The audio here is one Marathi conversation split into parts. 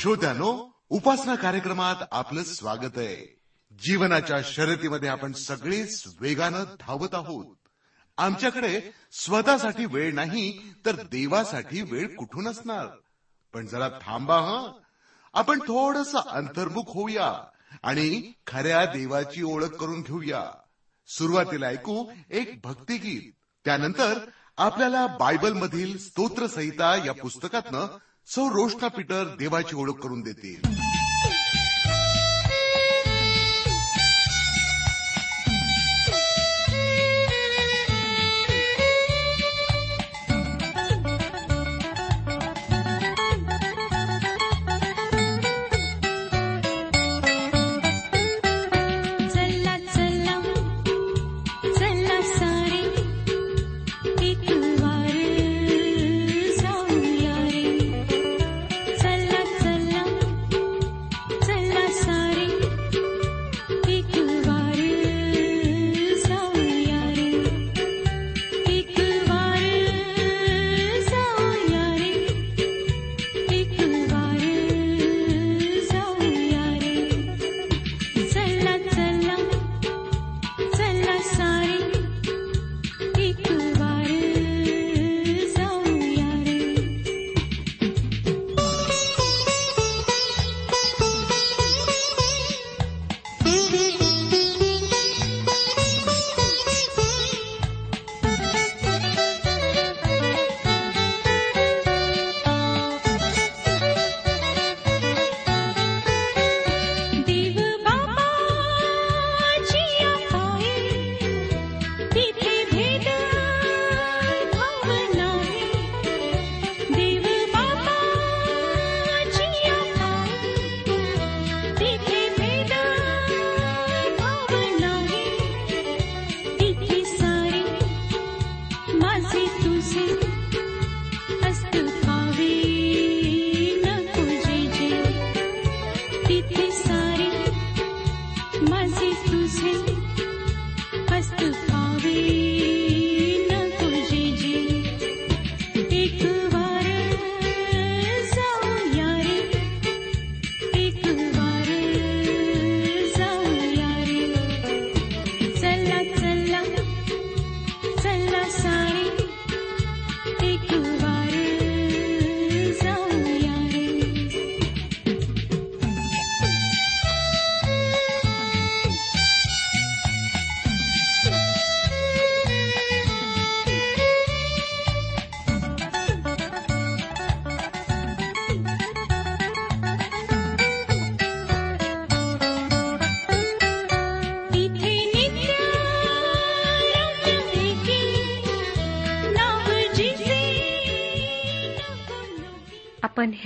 श्रोत्यानो उपासना कार्यक्रमात आपलं स्वागत आहे. जीवनाच्या शर्यतीमध्ये आपण सगळेच वेगानं धावत आहोत. आमच्याकडे स्वतःसाठी वेळ नाही तर देवासाठी वेळ कुठून असणार? पण जरा थांबा हा. आपण थोडस अंतर्मुख होऊया आणि खऱ्या देवाची ओळख करून घेऊया. सुरुवातीला ऐकू एक भक्तिगीत. त्यानंतर आपल्याला बायबलमधील स्तोत्रसहिता या पुस्तकातनं सौ रोष्टा पीटर देवाची ओळख करून देतील.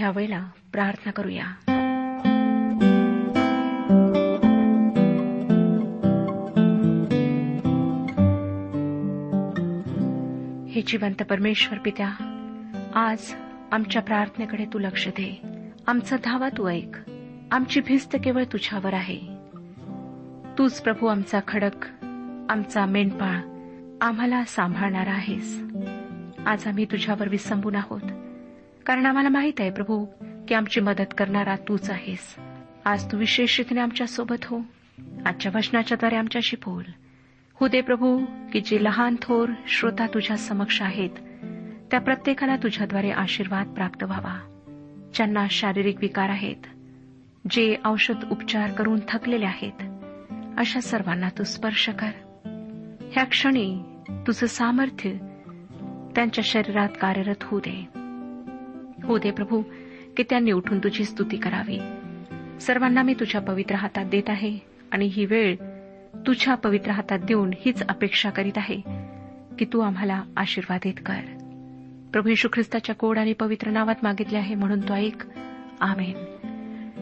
आपण वेळेला प्रार्थना करूया. हे जिवंत परमेश्वर पित्या आज आमच्या प्रार्थनेकडे तू लक्ष दे. आमचा धावा तू ऐक. आमची भिस्त केवळ तुझ्यावर आहे. तूच प्रभू आमचा खडक आमचा मेंढपाळ आम्हाला सांभाळणारा आहेस. आज आम्ही तुझ्यावर विसंबून आहोत. कारण आम्हाला माहीत आहे प्रभू की आमची मदत करणारा तूच आहेस. आज तू विशेष रीतीने आमच्यासोबत हो. आजच्या वचनाच्याद्वारे आमच्याशी बोल. हो दे प्रभू की जे लहान थोर श्रोता तुझ्या समक्ष आहेत त्या प्रत्येकाला तुझ्याद्वारे आशीर्वाद प्राप्त व्हावा. ज्यांना शारीरिक विकार आहेत जे औषध उपचार करून थकलेले आहेत अशा सर्वांना तू स्पर्श कर. ह्या क्षणी तुझं सामर्थ्य त्यांच्या शरीरात कार्यरत होऊ दे. हो दे प्रभू की त्यांनी उठून तुझी स्तुती करावी? सर्वांना मी तुझ्या पवित्र हातात देत आहे आणि ही वेळ तुझ्या पवित्र हातात देऊन हीच अपेक्षा करीत आहे की तू आम्हाला आशीर्वादित कर. प्रभू यशू ख्रिस्ताच्या कोड आणि पवित्र नावात मागितले आहे म्हणून तो ऐक. आमेन.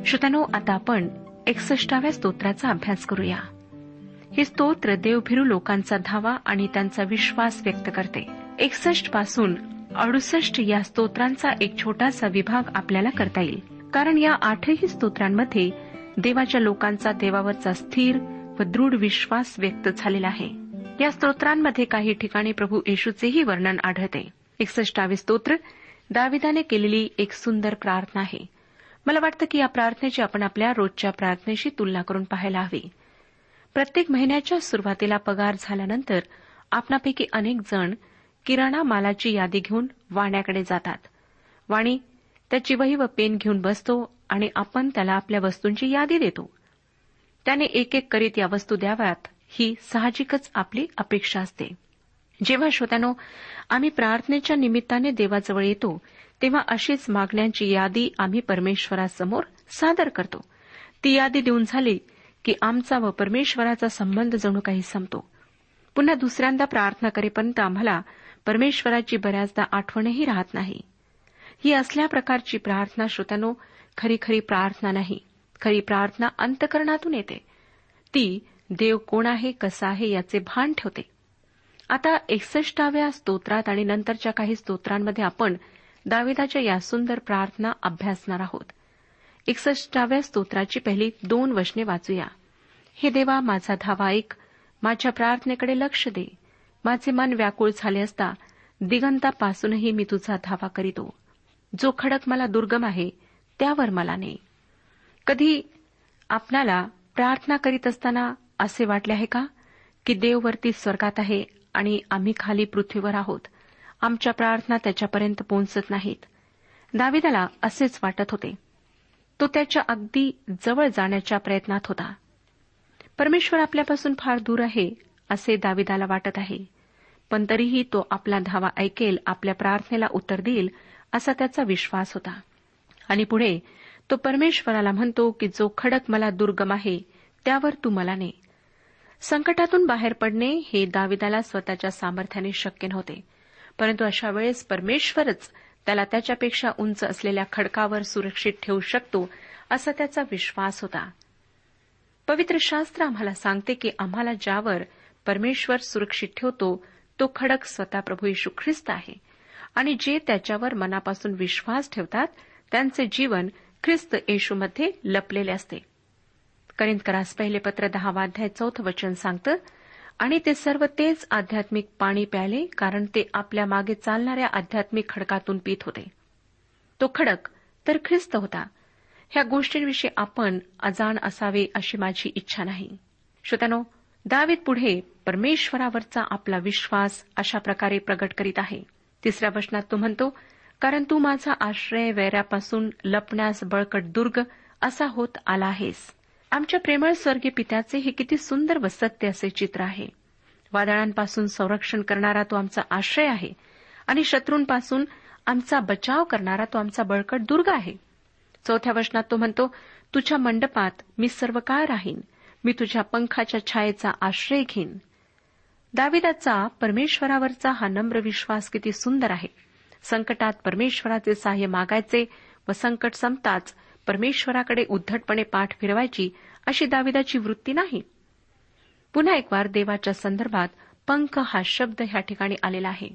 श्रोत्यानो आता आपण एकसष्टाव्या स्तोत्राचा अभ्यास करूया. हे स्तोत्र देवभिरू लोकांचा धावा आणि त्यांचा विश्वास व्यक्त करते. एकसष्टपासून अडुसष्ट या स्तोत्रांचा एक छोटासा विभाग आपल्याला करता येईल. कारण या आठही स्तोत्रांमध्ये देवाच्या लोकांचा देवावरचा स्थिर व दृढ विश्वास व्यक्त झालेला आहे. या स्तोत्रांमध्ये काही ठिकाणी प्रभू येशूचेही वर्णन आढळते. एकसष्टावे स्तोत्र दाविदाने केलेली एक सुंदर प्रार्थना आहे. मला वाटतं की या प्रार्थनेची आपण आपल्या रोजच्या प्रार्थनेशी तुलना करून पाहायला हवी. प्रत्येक महिन्याच्या सुरुवातीला पगार झाल्यानंतर आपणापैकी अनेक जण किराणा मालाची यादी घेऊन वाण्याकडे जातात. वाणी त्याची वही व पेन घेऊन बसतो आणि आपण त्याला आपल्या वस्तूंची यादी देतो. त्याने एक एक करीत या वस्तू द्याव्यात ही साहजिकच आपली अपेक्षा असते. जेव्हा श्रोत्यानो आम्ही प्रार्थनेच्या निमित्ताने देवाजवळ येतो तेव्हा अशीच मागण्यांची यादी आम्ही परमेश्वरासमोर सादर करतो. ती यादी देऊन झाली की आमचा व परमेश्वराचा संबंध जणू काही संपतो. पुन्हा दुसऱ्यांदा प्रार्थना करेपर्यंत आम्हाला परमेश्वराची बऱ्याचदा आठवणही राहत नाही. ही असल्या प्रकारची प्रार्थना श्रोत्यानो खरी खरी प्रार्थना नाही. खरी प्रार्थना अंतकरणातून येते. ती देव कोण आहे कसा आहे याचे भान ठेवते. आता एकसष्टाव्या स्तोत्रात आणि नंतरच्या काही स्तोत्रांमध्ये आपण दाविदाच्या या सुंदर प्रार्थना अभ्यासणार आहोत. एकसष्टाव्या स्तोत्राची पहिली दोन वचने वाचूया. हे देवा माझा धावा ऐक. माझ्या प्रार्थनेकडे लक्ष दे. माझे मन व्याकुळ झाले असता दिगंतापासूनही मी तुझा धावा करीतो. जो खडक मला दुर्गम आहे त्यावर मला ने. कधी आपणाला प्रार्थना करीत असताना असे वाटले आहे का? की देववरती स्वर्गात आहे आणि आम्ही खाली पृथ्वीवर आहोत. आमच्या प्रार्थना त्याच्यापर्यंत पोहोचत नाहीत. दाविदाला असेच वाटत होते. तो त्याच्या अगदी जवळ जाण्याच्या प्रयत्नात होता. परमेश्वर आपल्यापासून फार दूर आहे असे दाविदाला वाटत आहे. पण तरीही तो आपला धावा ऐकेल आपल्या प्रार्थनेला उत्तर देईल असा त्याचा विश्वास होता. आणि पुढे तो परमेश्वराला म्हणतो की जो खडक मला दुर्गम आहे त्यावर तू मला ने. संकटातून बाहेर पडणे हे दाविदाला स्वतःच्या सामर्थ्याने शक्य नव्हते. परंतु अशा वेळेस परमेश्वरच त्याला त्याच्यापेक्षा उंच असलेल्या खडकावर सुरक्षित ठेवू शकतो असा त्याचा विश्वास होता. पवित्र शास्त्र आम्हाला सांगते की आम्हाला ज्यावर परमेश्वर सुरक्षित ठेवतो तो खडक स्वतः प्रभू येशू ख्रिस्त आहे. आणि जे त्याच्यावर मनापासून विश्वास ठेवतात त्यांचे जीवन ख्रिस्त येशूमध्ये लपलेले असते. करिंदकरास पहिले पत्र दहा चौथं वचन सांगतं आणि ते सर्व तेच आध्यात्मिक पाणी प्याले कारण ते आपल्या मागे चालणाऱ्या आध्यात्मिक खडकातून पीत होते. तो खडक तर ख्रिस्त होता ह्या गोष्टींविषयी आपण अजाण असावे अशी माझी इच्छा नाही. श्रोत्यानो दावीद पुढे परमेश्वरावरचा आपला विश्वास अशा प्रकारे प्रगट करीत आहे. तिसऱ्या वचनात तो म्हणतो कारण तू माझा आश्रय वैऱ्यापासून लपण्यास बळकट दुर्ग असा होत आला आहेस. आमच्या प्रेमळ स्वर्गीय पित्याचे हे किती सुंदर व सत्य असे चित्र आहे. वादळांपासून संरक्षण करणारा तो आमचा आश्रय आहे आणि शत्रूंपासून आमचा बचाव करणारा तो आमचा बळकट दुर्ग आहे. चौथ्या वचनात तो म्हणतो तुझ्या मंडपात मी सर्व काळ राहीन. मी तुझ्या पंखाच्या छायेचा आश्रय घेईन. दाविदाचा परमेश्वरावरचा हा नम्र विश्वास किती सुंदर आहे. संकटात परमेश्वराचे सहाय्य मागायचे व संकट संपताच परमेश्वराकडे उद्धटपणे पाठ फिरवायची अशी दाविदाची वृत्ती नाही. पुन्हा एक वार देवाच्या संदर्भात पंख हा शब्द ह्या ठिकाणी आलेला आहे.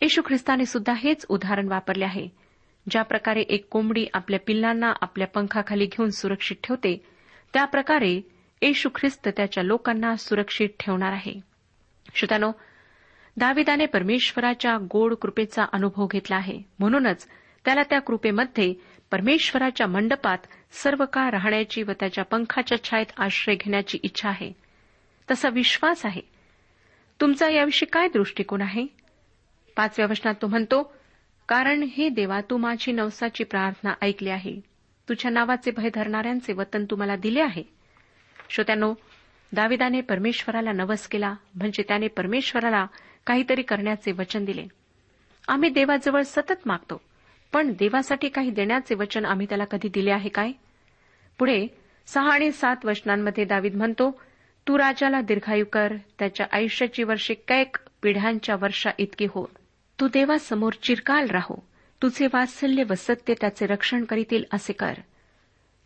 येशू ख्रिस्ताने सुद्धा हेच उदाहरण वापरले आहे. ज्या प्रकारे एक कोंबडी आपल्या पिल्लांना आपल्या पंखाखाली घेऊन सुरक्षित ठेवते त्याप्रकारे येशू ख्रिस्त त्याच्या लोकांना सुरक्षित ठेवणार आहे. श्रोत्यानो दाविदाने परमेश्वराच्या गोड कृपेचा अनुभव घेतला आहे. म्हणूनच त्याला त्या कृपेमध्ये परमेश्वराच्या मंडपात सर्व काळ राहण्याची व त्याच्या पंखाच्या छायेत आश्रय घेण्याची इच्छा आहे. तसा विश्वास आहे. तुमचा याविषयी काय दृष्टिकोन आहे? पाचव्या वचनात तो म्हणतो कारण हे देवा तू माझी नवसाची प्रार्थना ऐकली आहे. तुझ्या नावाचे भय धरणाऱ्यांचे वतन तू मला दिले आहे. श्रोत्यानो दाविदाने परमेश्वराला नवस केला म्हणजे त्याने परमेश्वराला काहीतरी करण्याचे वचन दिले. आम्ही देवाजवळ सतत मागतो पण देवासाठी काही देण्याचे वचन आम्ही त्याला कधी दिले आहे काय? पुढे सहा आणि सात वचनांमध्ये दावीद म्हणतो तू राजाला दीर्घायू कर त्याच्या आयुष्याची वर्षे कैक पिढ्यांच्या वर्षा इतकी हो तू देवासमोर चिरकाल राहो. तुझे वात्सल्य व सत्य त्याचे रक्षण करीतील असे कर.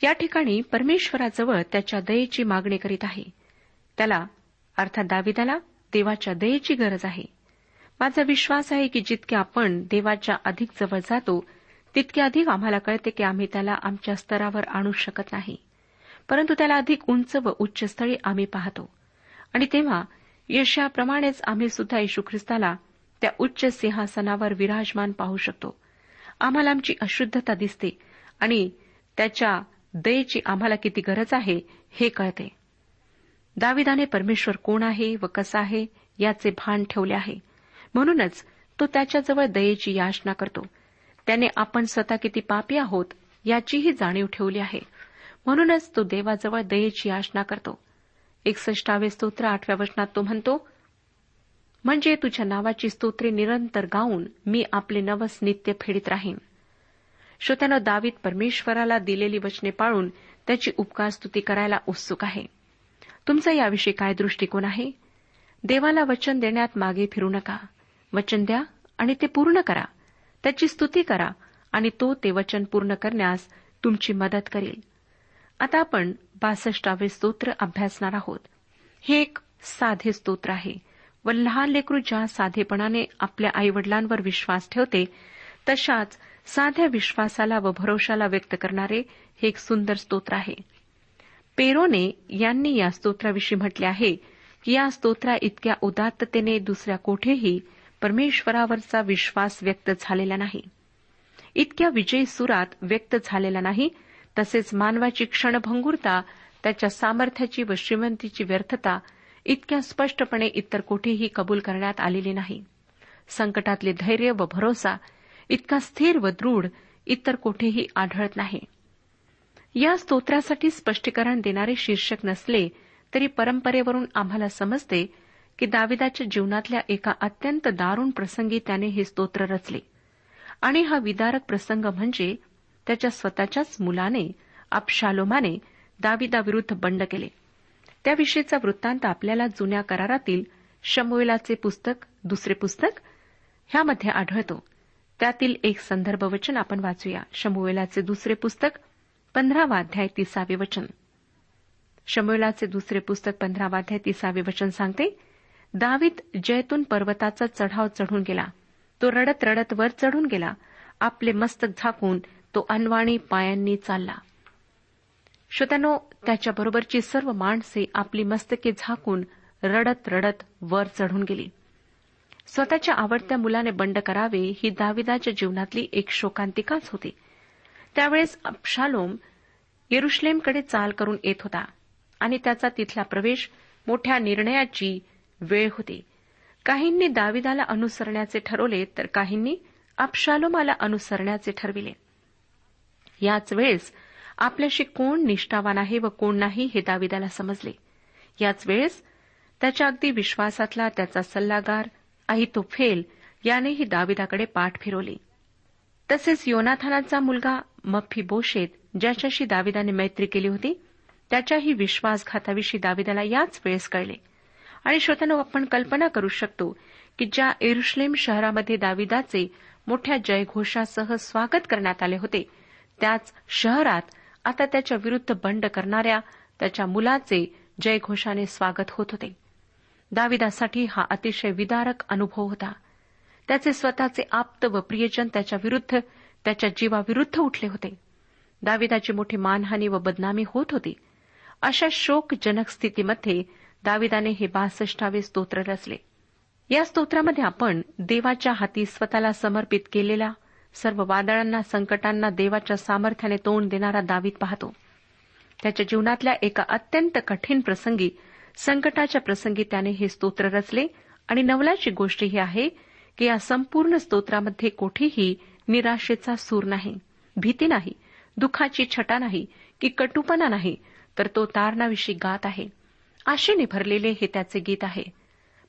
या ठिकाणी परमेश्वराजवळ त्याच्या दयेची मागणी करीत आहे. त्याला अर्थात दाविदाला देवाच्या दयेची गरज आहे. माझा विश्वास आहे की जितके आपण देवाच्या अधिक जवळ जातो तितके अधिक आम्हाला कळते की आम्ही त्याला आमच्या स्तरावर आणू शकत नाही. परंतु त्याला अधिक उंच व उच्चस्थळी आम्ही पाहतो. आणि तेव्हा यशाप्रमाणेच आम्ही सुद्धा येशू ख्रिस्ताला त्या उच्च सिंहासनावर विराजमान पाहू शकतो. आम्हाला आमची अशुद्धता दिसते आणि त्याच्या दयेची आम्हाला किती गरज आहे हे कळते. दाविदाने परमेश्वर कोण आहे व कसा आहे याचे भान ठेवले आहे. म्हणूनच तो त्याच्याजवळ दयेची याचना करतो. त्याने आपण स्वतः किती पापी आहोत याचीही जाणीव ठेवली आहे. म्हणूनच तो देवाजवळ दयेची याचना करतो. एकसष्टावे स्तोत्र आठव्या वचनात तो म्हणतो म्हणजे तुझ्या नावाची स्तोत्रे निरंतर गाऊन मी आपले नवस नित्य फेडीत राहीन. श्रोत्यानं दावीत परमेश्वराला दिलेली वचने पाळून त्याची उपकार स्तुती करायला उत्सुक आहे. तुमचा याविषयी काय दृष्टिकोन आहे? देवाला वचन देण्यात मागे फिरू नका. वचन द्या आणि ते पूर्ण करा. त्याची स्तुती करा आणि तो ते वचन पूर्ण करण्यास तुमची मदत करेल. आता आपण बासष्टावे स्तोत्र अभ्यासणार आहोत. हे एक साधे स्तोत्र आहे. व लहान लेकरू ज्या साधेपणाने आपल्या आईवडिलांवर विश्वास ठेवते तशाच साध्या विश्वासाला व भरोशाला व्यक्त करणारे हे एक सुंदर स्तोत्र आहे. पेरोने यांनी या स्तोत्राविषयी म्हटले आहे की या स्तोत्रा इतक्या उदात्ततेने दुसऱ्या कोठेही परमेश्वरावरचा विश्वास व्यक्त झालेला नाही. इतक्या विजयी सुरात व्यक्त झालेला नाही तसेच मानवाची क्षणभंगुरता त्याच्या सामर्थ्याची व श्रीमंतीची व्यर्थता इतक्या स्पष्टपणे इतर कोठेही कबूल करण्यात आलेली नाही. संकटातले धैर्य व भरोसा इतका स्थिर व दृढ इतर कोठेही आढळत नाही. या स्तोत्रासाठी स्पष्टीकरण देणारे शीर्षक नसले तरी परंपरेवरून आम्हाला समजते की दाविदाच्या जीवनातल्या एका अत्यंत दारुण प्रसंगी त्याने हे स्तोत्र रचले. आणि हा विदारक प्रसंग म्हणजे त्याच्या स्वतःच्याच मुलाने अपशालोमाने दाविदाविरुद्ध बंड केले. त्याविषयीचा वृत्तांत आपल्याला जुन्या करारातील शमुवेलाचे पुस्तक दुसरे पुस्तक ह्यामध्ये आढळतो. त्यातील एक संदर्भ वचन आपण वाचूया. शमुवेलाचे दुसरे पुस्तक पंधरावा अध्याय तिसावे वचन. शमुवेलाचे दुसरे पुस्तक पंधरावा अध्याय तिसावे वचन सांगते दावीत जैतून पर्वताचा चढाव चढून गेला. तो रडत रडत वर चढून गेला. आपले मस्तक झाकून तो अनवाणी पायांनी चालला. श्रोत्यानो त्याच्याबरोबरची सर्व माणसे आपली मस्तके झाकून रडत रडत वर चढून गेली. स्वतःच्या आवडत्या मुलाने बंड करावे ही दाविदाच्या जीवनातली एक शोकांतिकाच होती. त्यावेळेस अबशालोम येरुश्लेमकडे चाल करून येत होता आणि त्याचा तिथला प्रवेश मोठ्या निर्णयाची वेळ होती. काहींनी दाविदाला अनुसरण्याचे ठरवले तर काहींनी अबशालोमाला अनुसरण्याचे ठरविले. याच वेळेस आपल्याशी कोण निष्ठावान आहे व कोण नाही हे दाविदाला समजले. याच वेळेस त्याच्या अगदी विश्वासातला त्याचा सल्लागार फेल यानेही दाविदाकडे पाठ फिरवली. तसेच योनाथानाचा मुलगा मफ्फी बोशेत ज्याच्याशी दाविदाने मैत्री केली होती त्याच्याही विश्वासघाताविषयी दाविदाला याच वेळेस कळले. आणि श्रोत्यानो आपण कल्पना करू शकतो की ज्या एरुश्लेम शहरामध्ये दाविदाचे मोठ्या जयघोषासह स्वागत करण्यात आले होते त्याच शहरात आता त्याच्या विरुद्ध बंड करणाऱ्या त्याच्या मुलाचे जयघोषाने स्वागत होत होते. दाविदासाठी हा अतिशय विदारक अनुभव होता. त्याचे स्वतःचे आप्त व प्रियजन त्याच्या विरुद्ध त्याच्या जीवाविरुद्ध उठले होते. दाविदाची मोठी मानहानी व बदनामी होत होती. अशा शोकजनक स्थितीमध्ये दाविदाने हे बासष्टावे स्तोत्र रचले. या स्तोत्रामध्ये आपण देवाच्या हाती स्वतःला समर्पित केलेल्या सर्व वादळांना संकटांना देवाच्या सामर्थ्याने तोंड देणारा दावीत पाहतो. त्याच्या जीवनातल्या एका अत्यंत कठीण प्रसंगी संकटाच्या प्रसंगी त्याने हे स्तोत्र रचले. आणि नवलाची गोष्ट ही आहे की या संपूर्ण स्तोत्रामध्ये कोठेही निराशेचा सूर नाही भीती नाही दुःखाची छटा नाही की कटुपणा नाही तर तो तारणाविषयी गात आहे. आशेने भरलेले हे त्याचे गीत आहे.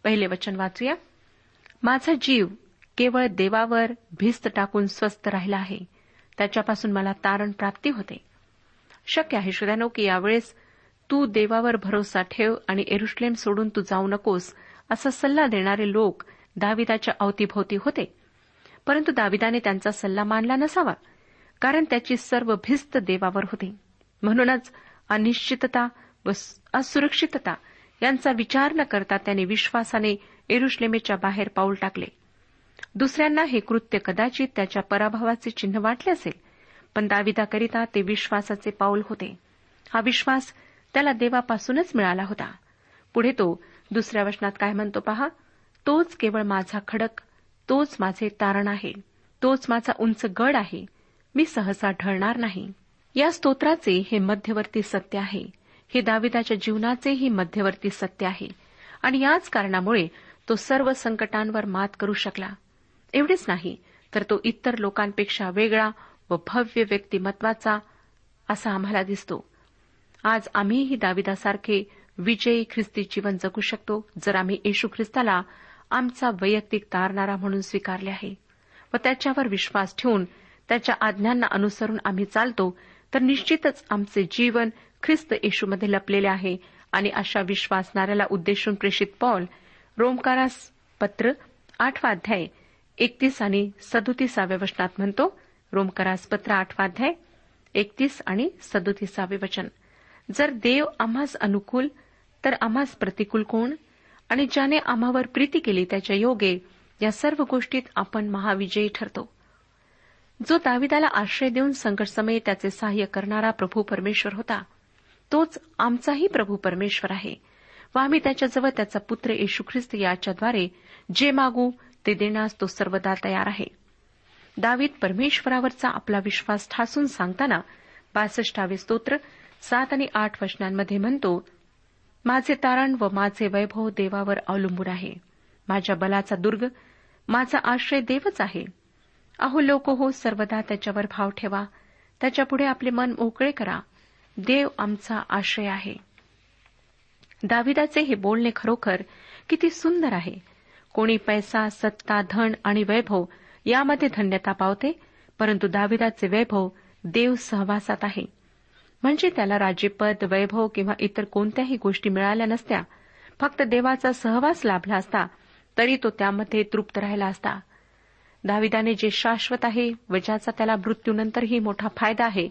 पहिले वचन वाचूया. माझा जीव केवळ देवावर भिस्त टाकून स्वस्थ राहिला आहे. त्याच्यापासून मला तारण प्राप्ती होते. शक्य आहे श्रोत्यानो की यावेळेस तू देवावर भरोसा ठेव आणि एरुश्लेम सोडून तू जाऊ नकोस असा सल्ला देणारे लोक दाविदाच्या अवतीभोवती होते. परंतु दाविदाने त्यांचा सल्ला मानला नसावा कारण त्याची सर्व भिस्त देवावर होती. म्हणूनच अनिश्चितता व असुरक्षितता यांचा विचार न करता त्याने विश्वासाने एरुश्लेमेच्या बाहेर पाऊल टाकले. दुसऱ्यांना हे कृत्य कदाचित त्याच्या पराभवाचे चिन्ह वाटले असेल पण दाविदाकरिता ते विश्वासाचे पाऊल होते. हा विश्वास त्याला देवापासूनच मिळाला होता. पुढे तो दुसऱ्या वचनात काय म्हणतो पहा? तोच केवळ माझा खडक तोच माझे तारण आहे तोच माझा उंच गड आहे मी सहसा ढळणार नाही. या स्तोत्राचे हे मध्यवर्ती सत्य आहे. हे दाविदाच्या जीवनाचेही मध्यवर्ती सत्य आहे. आणि याच कारणामुळे तो सर्व संकटांवर मात करू शकला. एवढेच नाही तर तो इतर लोकांपेक्षा वेगळा व भव्य व्यक्तिमत्वाचा असा आम्हाला दिसतो. आज आम्हीही दाविदासारखे विजयी ख्रिस्ती जीवन जगू शकतो जर आम्ही येशू ख्रिस्ताला आमचा वैयक्तिक तारणारा म्हणून स्वीकारले आहे. व त्याच्यावर विश्वास ठेवून त्याच्या आज्ञांना अनुसरून आम्ही चालतो तर निश्चितच आमचे जीवन ख्रिस्त येशूमध्ये लपलेले आहे आणि अशा विश्वासणाऱ्याला उद्देशून प्रेषित पॉल रोमकारास पत्र आठवा अध्याय एकतीस आणि सदोतीसाव्या वचनात म्हणतो. रोमकरासपत्र पत्र एकतीस आणि सदोतीसावे वचन जर देव आम्हास अनुकूल तर आम्हास प्रतिकूल कोण? आणि ज्याने आम्हावर प्रीती केली त्याच्या योगे या सर्व गोष्टीत आपण महाविजयी ठरतो. जो दाविदाला आश्रय देऊन संकटसमयी त्याचे सहाय्य करणारा प्रभू परमेश्वर होता तोच आमचाही प्रभू परमेश्वर आहे. व आम्ही त्याच्याजवळ त्याचा पुत्र येशू ख्रिस्त याच्याद्वारे जे मागू ते देण्यास तो सर्वदा तयार आहे. दावीद परमेश्वरावरचा आपला विश्वास ठासून सांगताना बासष्टावे स्तोत्र सात आणि आठ वचनांमध्ये म्हणतो माझे तारण व माझे वैभव देवावर अवलंबून आहे. माझ्या बलाचा दुर्ग माझा आश्रय देवच आहे. अहो लोक हो सर्वदा त्याच्यावर भाव ठेवा. त्याच्यापुढे आपले मन मोकळे करा. देव आमचा आश्रय आहे. दाविदाचे हे बोलणे खरोखर किती सुंदर आहे. कोणी पैसा सत्ता धन आणि वैभव यामध्ये धन्यता पावते परंतु दाविदाचे वैभव देव सहवासात आहे. म्हणजे त्याला राज्यपद वैभव किंवा इतर कोणत्याही गोष्टी मिळाल्या नसत्या. फक्त देवाचा सहवास लाभला असता तरी तो त्यामध्ये तृप्त राहिला असता. दाविदाने जे शाश्वत आहे व ज्याचा त्याला मृत्यूनंतरही मोठा फायदा आहे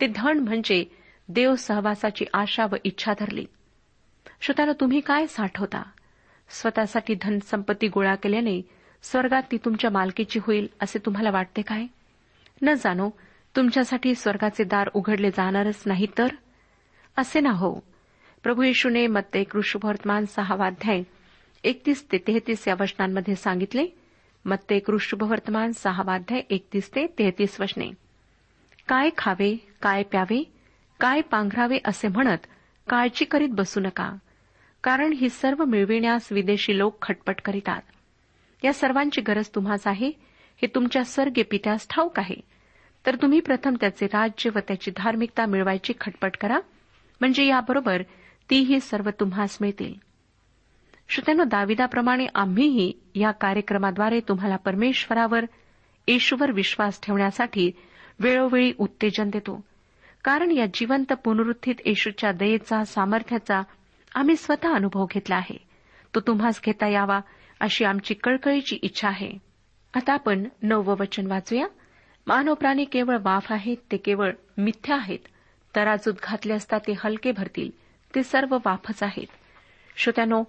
ते धन म्हणजे देव सहवासाची आशा व इच्छा धरली. श्रोत्यानं तुम्ही काय साठवता? स्वतःसाठी धनसंपत्ती गोळा केल्याने स्वर्गात ती तुमच्या मालकीची होईल असे तुम्हाला वाटते काय? न जाणो तुमच्यासाठी स्वर्गाचे दार उघडले जाणारच नाही तर? असे ना हो. प्रभू येशूने मत्ते कृष्णवर्तमान सहावाध्याय एकतीस ते तेहतीस या वचनांमध्ये सांगितले. मत्ते कृष्णभवर्तमान सहावाध्याय एकतीस ते तेहतीस वचने. काय खावे काय प्यावे काय पांघरावे असे म्हणत काळजी करीत बसू नका. कारण ही सर्व मिळविण्यास विदेशी लोक खटपट करीतात. या सर्वांची गरज तुम्हाच आहे हे तुमच्या स्वर्गीय पित्यास ठाऊक आहे. तर तुम्ही प्रथम त्याचे राज्य व त्याची धार्मिकता मिळवायची खटपट करा म्हणजे याबरोबर तीही सर्व तुम्हास मिळतील. श्रोत्यानो दाविदाप्रमाणे आम्हीही या कार्यक्रमाद्वारे तुम्हाला परमेश्वरावर येशूवर विश्वास ठेवण्यासाठी वेळोवेळी उत्तेजन देतो. कारण या जिवंत पुनरुत्थित येशूच्या दयेचा सामर्थ्याचा आम्ही स्वतः अनुभव घेतला आहे. तो तुम्हास घेता यावा अशी आमची कळकळीची इच्छा आहे. आता आपण नववं वचन वाचूया. मानव प्राणी केवळ वाफ आहेत ते केवळ मिथ्या आहेत. तराजूत घातले असता ते हलके भरतील. ते सर्व वाफच आहेत. श्रोत्यानो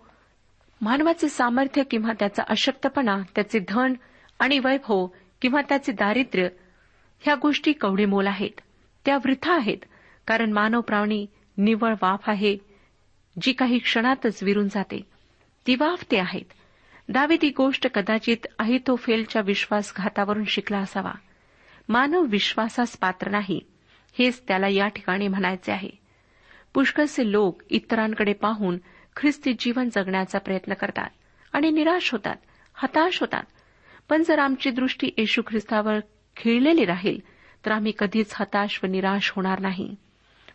मानवाचे सामर्थ्य किंवा त्याचा अशक्तपणा त्याचे धन आणि वैभव किंवा त्याचे दारिद्र्य ह्या गोष्टी कवडेमोल आहेत. त्या वृथा आहेत कारण मानव प्राणी निव्वळ वाफ आहे जी काही क्षणातच विरून जाते. ती वाफ ते आहेत. दावीद ही गोष्ट कदाचित अहितोफेलच्या विश्वासघातावरून शिकला असावा. मानव विश्वासास पात्र नाही हेच त्याला या ठिकाणी म्हणायचे आहे. पुष्कळसे लोक इतरांकडे पाहून ख्रिस्ती जीवन जगण्याचा प्रयत्न करतात आणि निराश होतात हताश होतात. पण जर आमची दृष्टी येशू ख्रिस्तावर खिळलेली राहील तर आम्ही कधीच हताश व निराश होणार नाही.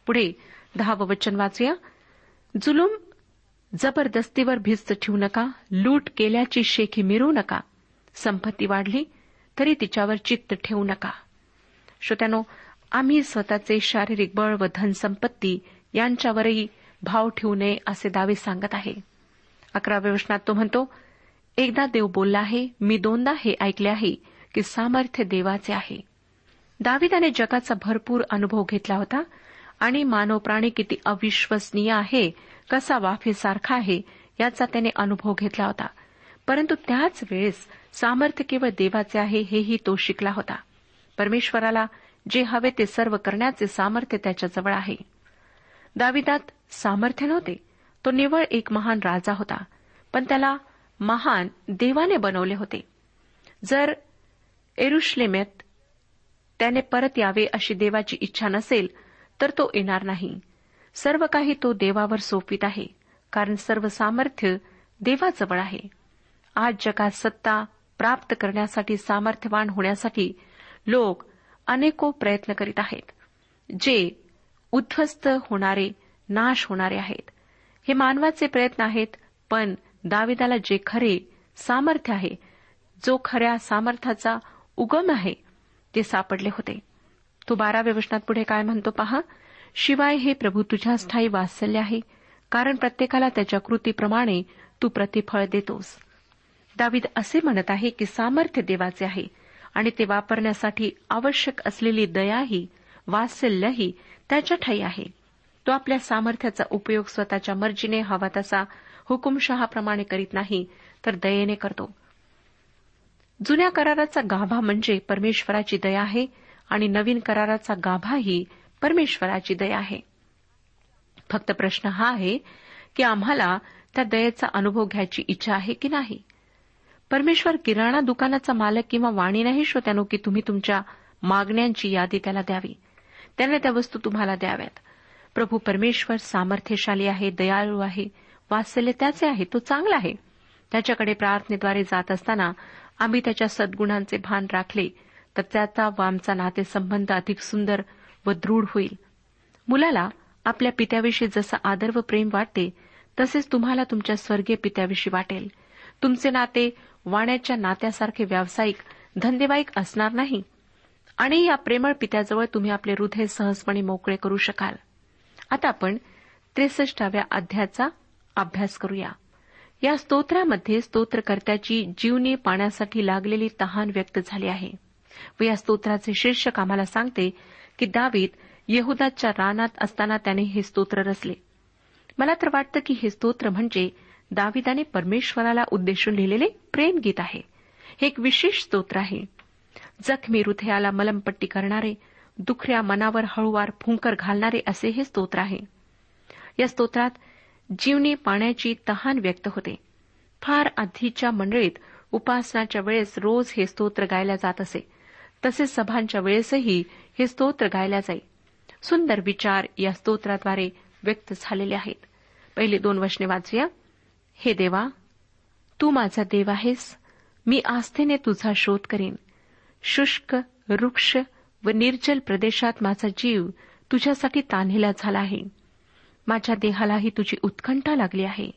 पुढे दहावं वचन वाचूया. जुलूम जबरदस्तीवर भिस्त ठेवू नका लूट केल्याची शेखी मिरवू नका. संपत्ती वाढली तरी तिच्यावर चित्त ठेवू नका. श्रोत्यानो आम्ही स्वतःचे शारीरिक बळ व धनसंपत्ती यांच्यावरही भाव ठेवू नये असे दावे सांगत आहे. अकराव्या वचनात तो म्हणतो एकदा देव बोलला आहे मी दोनदा हे ऐकले आहे की सामर्थ्य देवाचे आहे. दाविदाने जगाचा भरपूर अनुभव घेतला होता आणि मानव प्राणी किती अविश्वसनीय आहे कसा वाफेसारखा आहे याचा त्याने अनुभव घेतला होता. परंतु त्याच वेळेस सामर्थ्य केवळ देवाचे आहे हेही तो शिकला होता. परमेश्वराला जे हवे ते सर्व करण्याचे सामर्थ्य त्याच्याजवळ आहे. दाविदात सामर्थ्य नव्हते. तो निवळ एक महान राजा होता. पण त्याला महान देवाने बनवले होते. जर एरुश्लेमेत त्याने परत यावे अशी देवाची इच्छा नसेल तर तो येणार नाही. सर्व काही तो देवावर सोपित आहे कारण सर्व सामर्थ्य देवाजवळ आहे. आज जगात सत्ता प्राप्त करण्यासाठी सामर्थ्यवान होण्यासाठी लोक अनेको प्रयत्न करीत आहेत जे उद्ध्वस्त होणारे नाश होणारे आहेत. हे मानवाचे प्रयत्न आहेत पण दाविदाला जे खरे सामर्थ्य आहे जो खऱ्या सामर्थ्याचा उगम आहे ते सापडले होते. तो बाराव्या वचनात पुढे काय म्हणतो पहा? शिवाय हे प्रभू तुझ्या स्थायी वात्सल्य आहे. कारण प्रत्येकाला त्याच्या कृतीप्रमाणे तू प्रतिफळ देतोस. दावीद असे म्हणत आहे की सामर्थ्य देवाचे आहे आणि ते वापरण्यासाठी आवश्यक असलेली दयाही वात्सल्यही त्याच्या ठाई आहे. तो आपल्या सामर्थ्याचा उपयोग स्वतःच्या मर्जीने हवा तसा हुकुमशहाप्रमाणे करीत नाही तर दयेने करतो. जुन्या कराराचा गाभा म्हणजे परमेश्वराची दया आहे आणि नवीन कराराचा गाभाही परमेश्वराची दया आहे. फक्त प्रश्न हा आहे की आम्हाला त्या दयेचा अनुभव घ्यायची इच्छा आहे की नाही? परमेश्वर किराणा दुकानाचा मालक किंवा वाणी नाही श्रोत्यानो की तुम्ही तुमच्या मागण्यांची यादी त्याला द्यावी. त्याने त्या वस्तू तुम्हाला द्याव्यात. प्रभू परमेश्वर सामर्थ्यशाली आहे दयाळू आहे वात्सल्य त्याचे आहे तो चांगला आहे. त्याच्याकडे प्रार्थनेद्वारे जात असताना आम्ही त्याच्या सद्गुणांचे भान राखले. तर त्याचा व आमचा नातेसंबंध अधिक सुंदर व दृढ होईल. मुलाला आपल्या पित्याविषयी जसं आदर व प्रेम वाटते तसेच तुम्हाला तुमच्या स्वर्गीय पित्याविषयी वाटेल. तुमचे नाते वाण्याच्या नात्यासारखे व्यावसायिक धंदेवाईक असणार नाही. आणि या प्रेमळ पित्याजवळ तुम्ही आपले हृदय सहजपणे मोकळे करू शकाल. आता आपण त्रेसष्टाव्या अध्यायाचा अभ्यास करूया. या स्तोत्रामध्ये स्तोत्रकर्त्याची जीवनी पाण्यासाठी लागलेली तहान व्यक्त झाली आहे. व या स्तोत्राचे शीर्षक आम्हाला सांगते की दावीद यहुदाच्या रानात असताना त्याने हे स्तोत्र रचले. मला तर वाटतं की हे स्तोत्र म्हणजे दाविदाने परमेश्वराला उद्देशून लिहिलेले प्रेमगीत आहे. हे एक विशेष स्तोत्र आहे. जखमी हृदयाला मलमपट्टी करणारे दुखऱ्या मनावर हळूवार फुंकर घालणारे असे हे स्तोत्र आहे. या स्तोत्रात जीवनी पाण्याची तहान व्यक्त होते. फार आधीच्या मंडळीत उपासनाच्या वेळेस रोज हे स्तोत्र गायला जात असे. तसेच सभांच्या वेळेसही हे स्तोत्र गायला जाई. सुंदर विचार या स्तोत्राद्वारे व्यक्त झालेले आहेत. पहिले दोन वचने वाचूया. हे देवा तू माझा देव आहेस. मी आस्थेने तुझा शोध करीन. शुष्क वृक्ष व निर्जल प्रदेशात माझा जीव तुझ्यासाठी तान्हेला झाला आहे. माझ्या देहालाही तुझी उत्कंठा लागली आहे.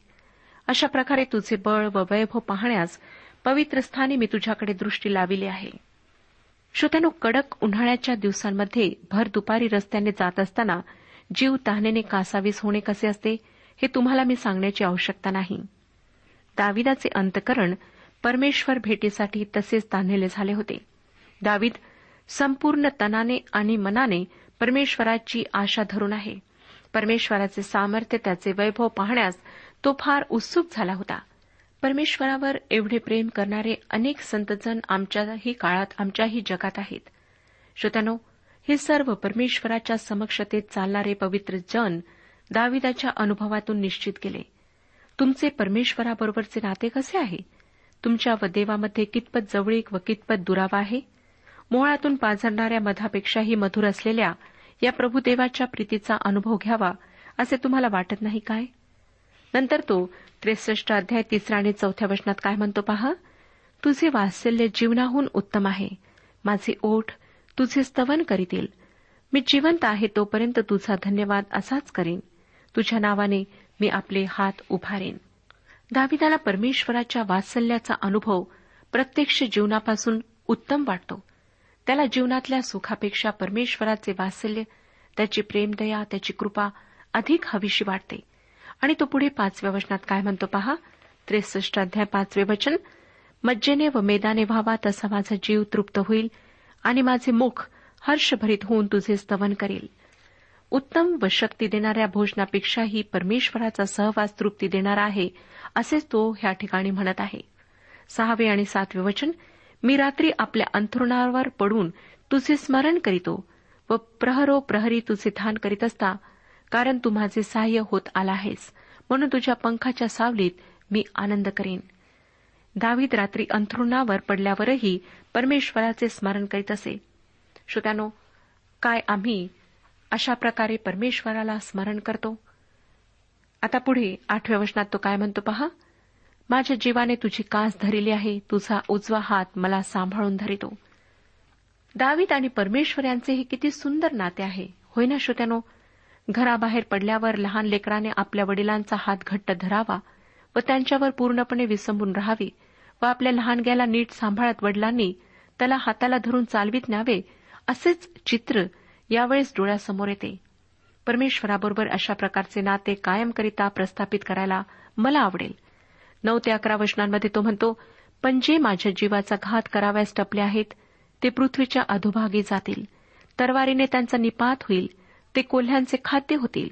अशा प्रकारे तुझे बळ व वैभव पाहण्यास पवित्र स्थानी मी तुझ्याकडे दृष्टी लाविली आहे. श्रोत्यानो कडक उन्हाळ्याच्या दिवसांमध्ये भर दुपारी रस्त्याने जात असताना जीव तहानेने कासावीस होणे कसे असते हे तुम्हाला मी सांगण्याची आवश्यकता नाही. दाविदाचे अंतकरण परमेश्वर भेटीसाठी तसेच तान्हेले झाले होते. दावीद संपूर्ण तनाने आणि मनाने परमेश्वराची आशा धरून आहे. परमेश्वराचे सामर्थ्य त्याचे वैभव पाहण्यास तो फार उत्सुक झाला होता. परमेश्वरावर एवढे प्रेम करणारे अनेक संतजन आमच्याही काळात आमच्याही जगात आहेत. श्रोत्यानो हे सर्व परमेश्वराच्या समक्षतेत चालणारे पवित्र जन दाविदाच्या अनुभवातून निश्चित केले. तुमचे परमेश्वराबरोबरचे नाते कसे आहे? तुमच्या व देवामध्ये कितपत जवळीक व कितपत दुरावा आहे? मोहळातून पाझरणाऱ्या मधापेक्षाही मधुर असलेल्या या प्रभुदेवाच्या प्रीतीचा अनुभव घ्यावा असे तुम्हाला वाटत नाही काय? नंतर तो त्रेसष्ट अध्याय तिसरा आणि चौथ्या वचनात काय म्हणतो पहा? तुझे वात्सल्य जीवनाहून उत्तम आहे. माझे ओठ तुझे स्तवन करीतील. मी जिवंत आहे तोपर्यंत तुझा धन्यवाद असाच करीन. तुझ्या नावाने मी आपले हात उभारेन. दाविदाला परमेश्वराच्या वात्सल्याचा अनुभव प्रत्यक्ष जीवनापासून उत्तम वाटतो. त्याला जीवनातल्या सुखापेक्षा परमेश्वराचे वात्सल्य त्याची प्रेमदया त्याची कृपा अधिक हवीशी वाटते. आणि तो पुढे पाचव्या वचनात काय म्हणतो पहा? त्रेसष्ट अध्याय पाचवे वचन. मज्जेने व मेदाने व्हावा तसा माझा जीव तृप्त होईल आणि माझे मुख हर्षभरीत होऊन तुझे स्तवन करेल. उत्तम व शक्ती देणाऱ्या भोजनापेक्षाही परमेश्वराचा सहवास तृप्ती देणारा आहे असेच तो ह्या ठिकाणी म्हणत आहे. सहावे आणि सातवे वचन. मी रात्री आपल्या अंथरुणावर पडून तुझे स्मरण करीतो व प्रहरो प्रहरी तुझे ध्यान करीत असता कारण तू माझे सहाय्य होत आला आहेस. म्हणून तुझ्या पंखाच्या सावलीत मी आनंद करीन. दावीद रात्री अंथरुणावर पडल्यावरही परमेश्वराचे स्मरण करीत असे. श्रोत्यानो काय आम्ही अशा प्रकारे परमेश्वराला स्मरण करतो? आता पुढे आठव्या वचनात तो काय म्हणतो पहा? माझ्या जीवाने तुझी कास धरिली आहे तुझा उजवा हात मला सांभाळून धरितो. दावीद आणि परमेश्वर यांचे हे किती सुंदर नाते आहे. होय ना श्रोत्यानो? घराबाहेर पडल्यावर लहान लेकराने आपल्या वडिलांचा हात घट्ट धरावा व त्यांच्यावर पूर्णपणे विसंबून राहावी व आपल्या लहानग्याला नीट सांभाळत वडिलांनी त्याला हाताला धरून चालवीत न्यावे असेच चित्र यावेळेस डोळ्यासमोर येते. परमेश्वराबरोबर अशा प्रकारचे नाते कायमकरिता प्रस्थापित करायला मला आवडेल. नऊ ते अकरा वचनांमध्ये तो म्हणतो पण जे माझ्या जीवाचा घात कराव्यास टपले आहेत ते पृथ्वीच्या अधोभागी जातील. तरवारीने त्यांचा निपात होईल. ते कोल्ह्यांचे खाद्य होतील.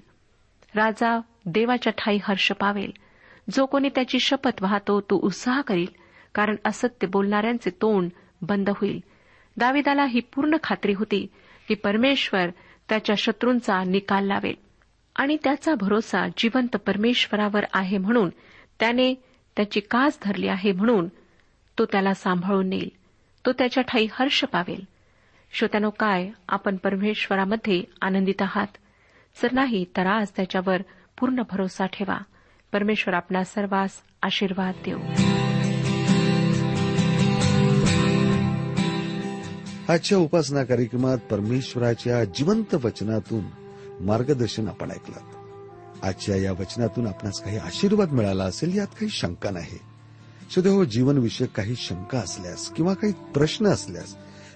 राजा देवाच्या ठाई हर्ष पावेल. जो कोणी त्याची शपथ वाहतो तो उत्साह करील कारण असत्य बोलणाऱ्यांचे तोंड बंद होईल. दाविदाला ही पूर्ण खात्री होती की परमेश्वर त्याच्या शत्रूंचा निकाल लावेल. आणि त्याचा भरोसा जिवंत परमेश्वरावर आहे म्हणून त्याने त्याची कास धरली आहे म्हणून तो त्याला सांभाळून नेईल. तो त्याच्या ठाई हर्ष पावेल. श्रोत्यानो काय आपण परमेश्वरामध्ये आनंदित आहात? जर नाही तर आज त्याच्यावर पूर्ण भरोसा ठेवा. परमेश्वर आपल्या सर्वांस आशीर्वाद देऊ. आजच्या उपासना कार्यक्रमात परमेश्वराच्या जिवंत वचनातून मार्गदर्शन आपण ऐकलं. आजच्या या वचनातून आपणास काही आशीर्वाद मिळाला असेल यात काही शंका नाही. सुदैव हो, जीवनविषयक काही शंका असल्यास किंवा काही प्रश्न असल्यास